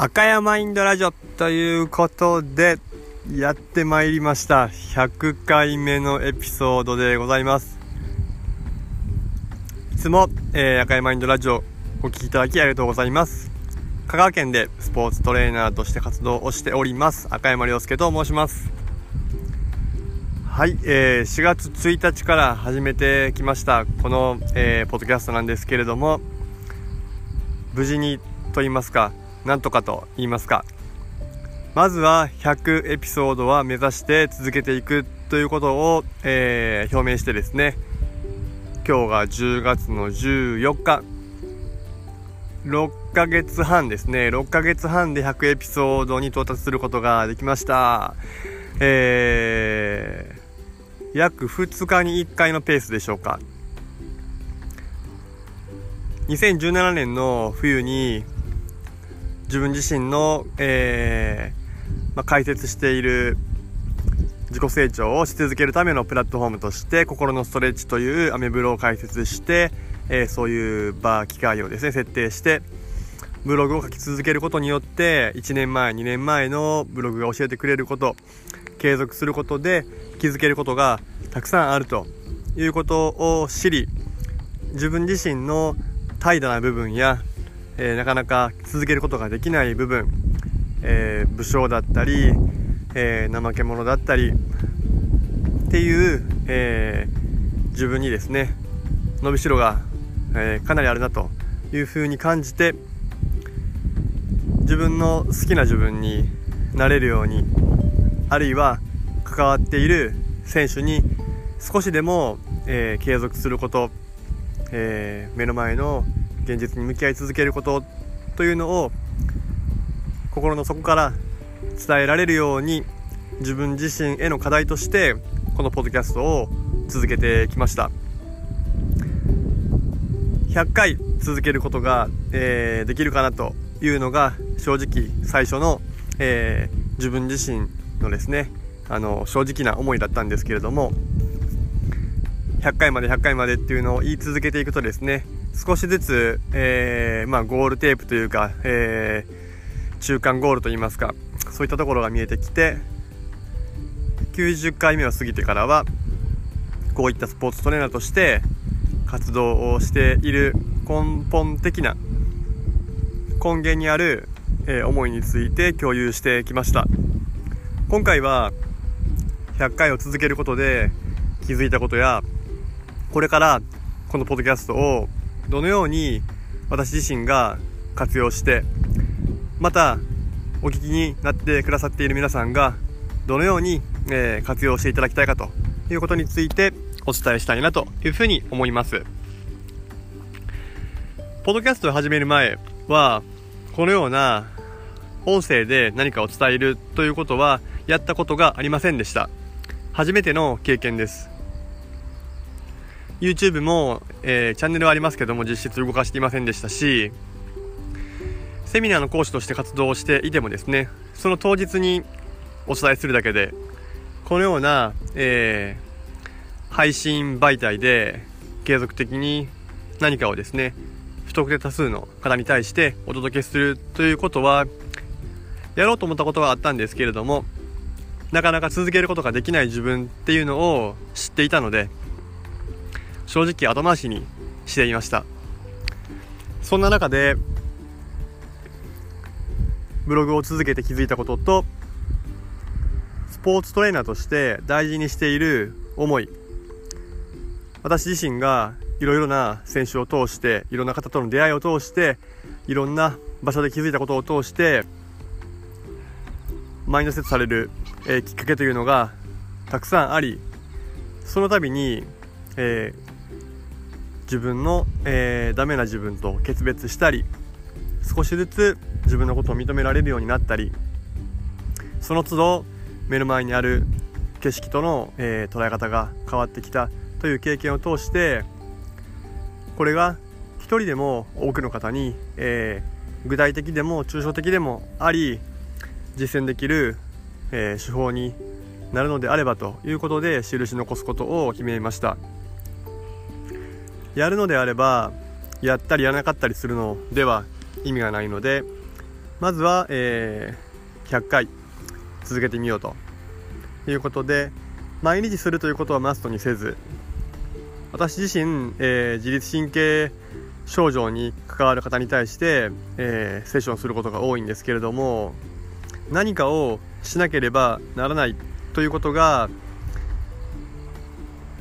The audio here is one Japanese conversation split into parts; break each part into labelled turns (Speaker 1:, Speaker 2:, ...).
Speaker 1: 赤山インドラジオということで、やってまいりました。100回目のエピソードでございます。いつも、えー、赤山インドラジオお聴きいただきありがとうございます。香川県でスポーツトレーナーとして活動をしております。赤山亮介と申します。はい、えー、4月1日から始めてきました、この、えー、ポッドキャストなんですけれども、無事にと言いますか、なんとかと言いますか、まずは100エピソードは目指して続けていくということを、えー、表明してですね、今日が10月の14日、6ヶ月半ですね、6ヶ月半で100エピソードに到達することができました。えー、約2日に1回のペースでしょうか。2017年の冬に自分自身の、えー、まあ、解説している自己成長をし続けるためのプラットフォームとして心のストレッチというアメブロを開設して、えー、そういう場機会をですね設定してブログを書き続けることによって1年前2年前のブログが教えてくれること継続することで気づけることがたくさんあるということを知り自分自身の怠惰な部分や、えー、なかなか続けることができない部分、えー、武将だったり、えー、怠け者だったりっていう、え自分にですね伸びしろが、えかなりあるなというふうに感じて自分の好きな自分になれるようにあるいは関わっている選手に少しでも、え継続することえー、目の前の現実に向き合い続けることというのを心の底から伝えられるように自分自身への課題としてこのポッドキャストを続けてきました。100回続けることが、えー、できるかなというのが正直最初の、えー、自分自身のですねあの正直な思いだったんですけれども100回まで100回までっていうのを言い続けていくとですね少しずつ、えー、まあ、ゴールテープというか、えー、中間ゴールといいますかそういったところが見えてきて90回目を過ぎてからはこういったスポーツトレーナーとして活動をしている根本的な根源にある、えー、思いについて共有してきました。今回は100回を続けることで気づいたことやこれからこのポッドキャストをどのように私自身が活用してまたお聞きになってくださっている皆さんがどのように、え活用していただきたいかということについてお伝えしたいなというふうに思います。ポッドキャストを始める前はこのような音声で何かを伝えるということはやったことがありませんでした。初めての経験です。YouTube も、えー、チャンネルはありますけども実質動かしていませんでしたしセミナーの講師として活動していてもですねその当日にお伝えするだけでこのような、えー、配信媒体で継続的に何かをですね不特定多数の方に対してお届けするということはやろうと思ったことはあったんですけれどもなかなか続けることができない自分っていうのを知っていたので正直後回しにしていました。そんな中でブログを続けて気づいたこととスポーツトレーナーとして大事にしている思い。私自身がいろいろな選手を通していろんな方との出会いを通していろんな場所で気づいたことを通してマインドセットされる、えー、きっかけというのがたくさんありその度に、えー、自分の、えー、ダメな自分と決別したり少しずつ自分のことを認められるようになったりその都度目の前にある景色との、えー、捉え方が変わってきたという経験を通してこれが一人でも多くの方に、えー、具体的でも抽象的でもあり実践できる、えー、手法になるのであればということで印残すことを決めました。やるのであればやったりやらなかったりするのでは意味がないのでまずは、えー、100回続けてみようと。いうことで毎日するということはマストにせず私自身、えー、自律神経症状に関わる方に対して、えー、セッションすることが多いんですけれども何かをしなければならないということが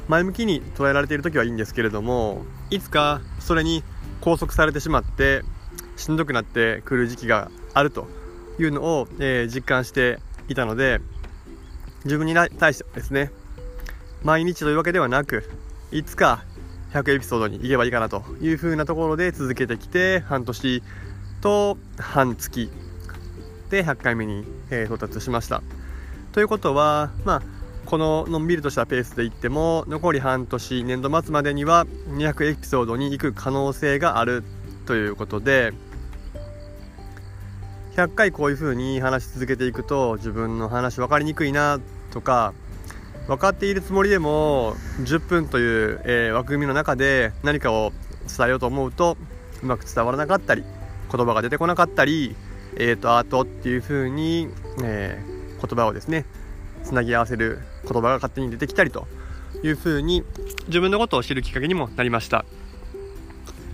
Speaker 1: 前向きに捉えられている時はいいんですけれどもいつかそれに拘束されてしまってしんどくなってくる時期があるというのを、えー、実感していたので自分に対してですね毎日というわけではなくいつか100エピソードに行けばいいかなというふうなところで続けてきて半年と半月で100回目に、えー、到達しました。ということはまあこののんびりとしたペースでいっても残り半年年度末までには200エピソードに行く可能性があるということで100回こういう風に話し続けていくと自分の話分かりにくいなとか分かっているつもりでも10分という、えー、枠組みの中で何かを伝えようと思うとうまく伝わらなかったり言葉が出てこなかったりえーと、あとっていう風に、えー、言葉をですねつなぎ合わせる言葉が勝手に出てきたりという風に自分のことを知るきっかけにもなりました。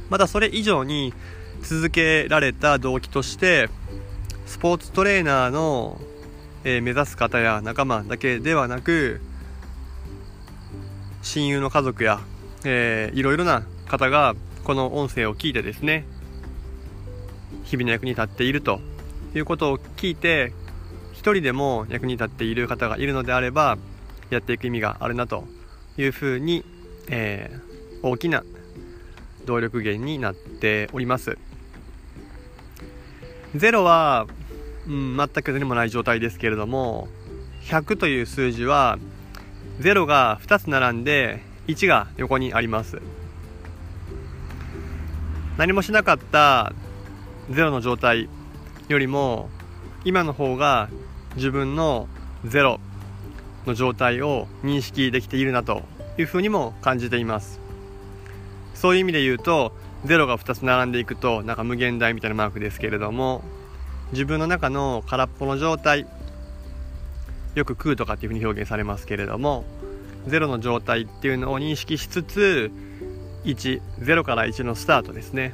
Speaker 1: またそれ以上に続けられた動機としてスポーツトレーナーの、え、目指す方や仲間だけではなく親友の家族や、えー、いろいろな方がこの音声を聞いてですね日々の役に立っているということを聞いて人でも役に立っている方がいるのであればやっていく意味があるなというふうに、えー、大きな動力源になっております。0は、うん、全く何もない状態ですけれども100という数字は0が2つ並んで1が横にあります。何もしなかった0の状態よりも今の方が自分の0の状態を認識できているなというふうにも感じています。そういう意味で言うと0が2つ並んでいくとなんか無限大みたいなマークですけれども自分の中の空っぽの状態よく空とかっていうふうに表現されますけれども0の状態っていうのを認識しつつ10から1のスタートですね。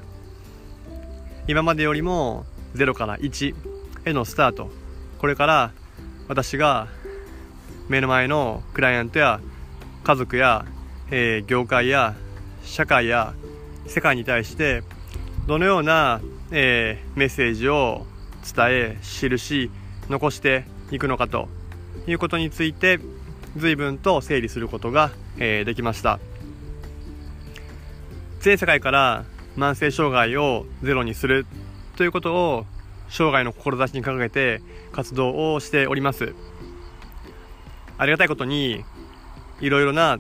Speaker 1: 今までよりも0から1へのスタートこれから私が目の前のクライアントや家族や、えー、業界や社会や世界に対してどのような、えー、メッセージを伝え印残していくのかということについて随分と整理することが、えー、できました。全世界から慢性障害をゼロにするということを生涯の志に掲げて活動をしております。ありがたいことにいろいろな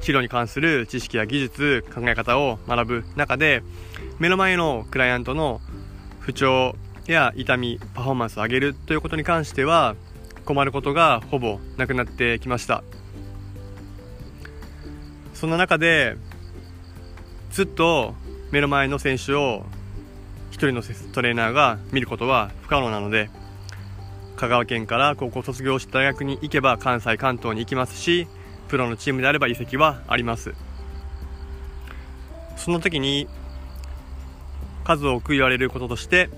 Speaker 1: 治療に関する知識や技術考え方を学ぶ中で目の前のクライアントの不調や痛みパフォーマンスを上げるということに関しては困ることがほぼなくなってきました。そんな中でずっと目の前の選手を1人のトレーナーが見ることは不可能なので香川県から高校卒業した大学に行けば関西関東に行きますしプロのチームであれば移籍はあります。その時に数多く言われることとして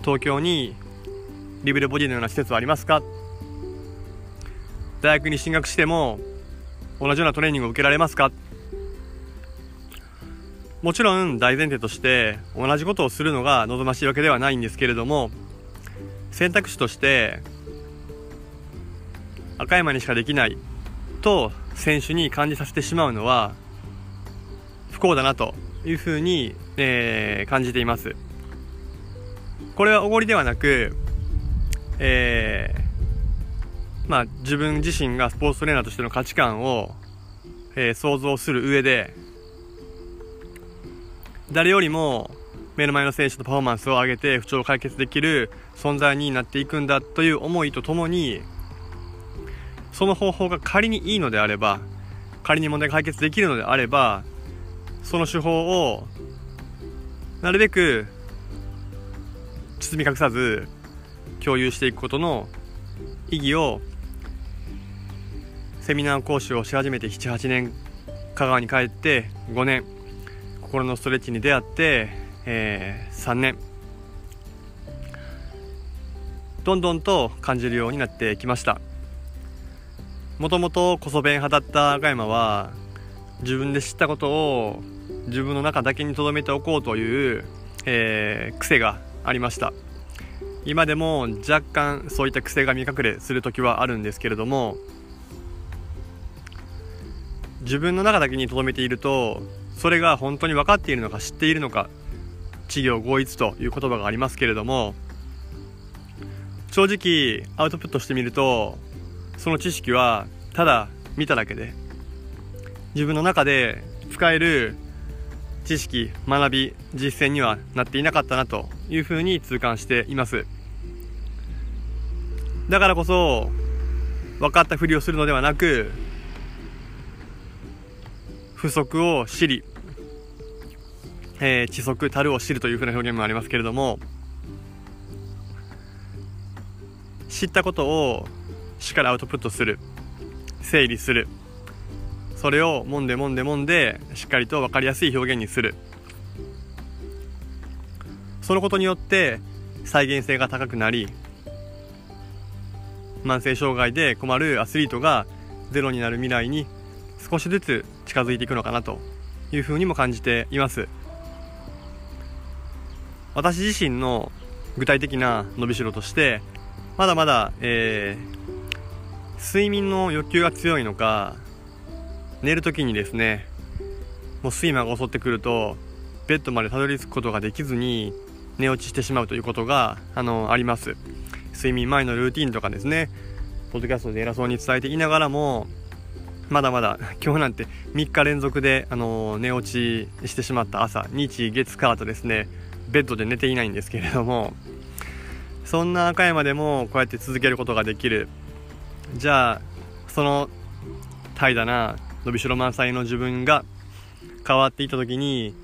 Speaker 1: 東京にリベルボディのような施設はありますか？大学に進学しても同じようなトレーニングを受けられますか？もちろん大前提として同じことをするのが望ましいわけではないんですけれども選択肢として赤山にしかできないと選手に感じさせてしまうのは不幸だなというふうに、えー、感じています。これはおごりではなく、えー、まあ、自分自身がスポーツトレーナーとしての価値観を、えー、想像する上で誰よりも目の前の選手のパフォーマンスを上げて不調を解決できる存在になっていくんだという思いとともにその方法が仮にいいのであれば仮に問題が解決できるのであればその手法をなるべく包み隠さず共有していくことの意義をセミナー講師をし始めて78年香川に帰って5年心のストレッチに出会って、えー、3年。どんどんと感じるようになってきました。もともとこそ弁派だった赤山は自分で知ったことを自分の中だけに留めておこうという、えー、癖がありました。今でも若干そういった癖が見隠れする時はあるんですけれども自分の中だけに留めているとそれが本当に分かっているのか知っているのか稚行合一という言葉がありますけれども正直アウトプットしてみるとその知識はただ見ただけで自分の中で使える知識学び実践にはなっていなかったなというふうに痛感しています。だからこそ分かったふりをするのではなく不足を知り、えー、知足たるを知るというふうな表現もありますけれども知ったことをしっかりアウトプットする整理するそれをもんでもんでもんでしっかりと分かりやすい表現にする。そのことによって再現性が高くなり慢性障害で困るアスリートがゼロになる未来に少しずつ近づいていくのかなというふうにも感じています。私自身の具体的な伸びしろとしてまだまだ、えー、睡眠の欲求が強いのか寝るときにですねもう睡魔が襲ってくるとベッドまでたどり着くことができずに寝落ちしてしまうということがあのあります。睡眠前のルーティンとかですねポッドキャストで偉そうに伝えていながらもまだまだ今日なんて3日連続で、あの寝落ちしてしまった朝日月火とですね。ベッドで寝ていないんですけれどもそんな赤山でもこうやって続けることができる。じゃあその怠惰な伸びしろ満載の自分が変わっていった時に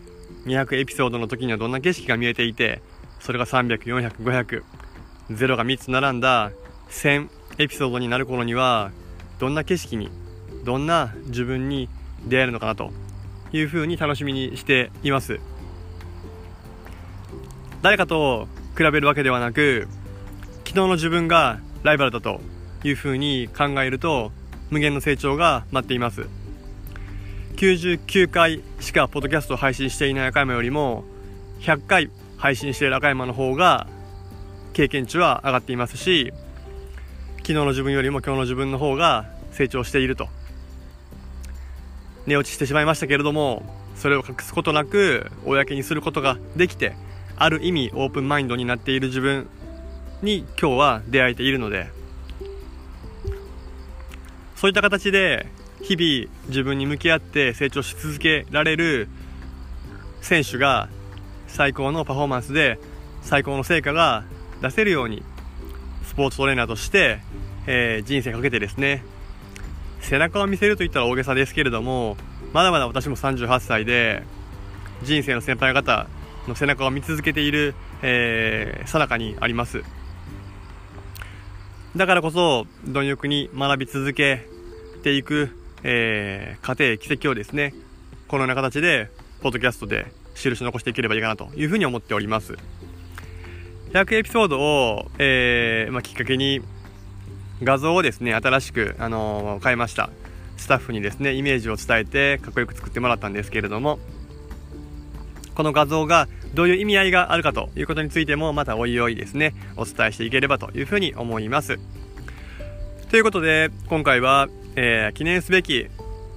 Speaker 1: 200エピソードの時にはどんな景色が見えていてそれが3004005000が3つ並んだ1000エピソードになる頃にはどんな景色にどんな自分に出会えるのかなというふうに楽しみにしています。誰かと比べるわけではなく昨日の自分がライバルだというふうに考えると無限の成長が待っています。99回しかポッドキャストを配信していない赤山よりも100回配信している赤山の方が経験値は上がっていますし昨日の自分よりも今日の自分の方が成長していると。寝落ちしてしまいましたけれどもそれを隠すことなく公にすることができてある意味オープンマインドになっている自分に今日は出会えているのでそういった形で日々自分に向き合って成長し続けられる選手が最高のパフォーマンスで最高の成果が出せるようにスポーツトレーナーとして、えー、人生かけてですね背中を見せると言ったら大げさですけれどもまだまだ私も38歳で人生の先輩方の背中を見続けている、えー、さなかにあります。だからこそ貪欲に学び続けていく、えー、過程奇跡をですねこのような形でポッドキャストで印残していければいいかなというふうに思っております。100エピソードを、えーまあ、きっかけに画像をですね、新しく、あのー、変えました。スタッフにですね、イメージを伝えてかっこよく作ってもらったんですけれども、この画像がどういう意味合いがあるかということについてもまたおいおいですね、お伝えしていければというふうに思います。ということで、今回は、えー、記念すべき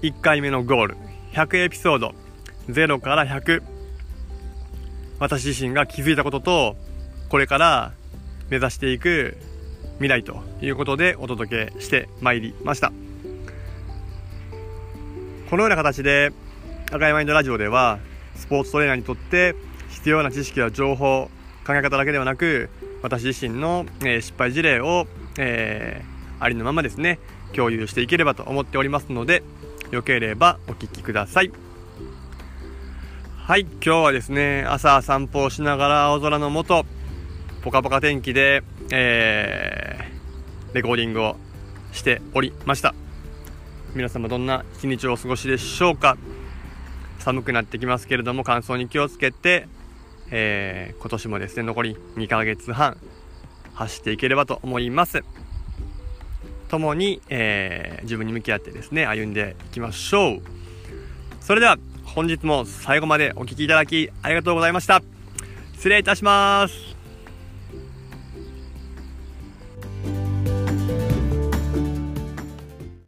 Speaker 1: 1回目のゴール、100エピソード、0から100、私自身が気づいたことと、これから目指していく未来ということでお届けしてまいりました。このような形で赤いマインドラジオではスポーツトレーナーにとって必要な知識や情報考え方だけではなく私自身の、え失敗事例を、えー、ありのままですね共有していければと思っておりますのでよければお聴きください。はい今日はですね朝散歩をしながら青空の下ポカポカ天気で、えー、レコーディングをしておりました。皆様どんな一日をお過ごしでしょうか？寒くなってきますけれども乾燥に気をつけて、えー、今年もですね残り2ヶ月半走っていければと思います。共に、えー、自分に向き合ってですね歩んでいきましょう。それでは本日も最後までお聴きいただきありがとうございました。失礼いたします。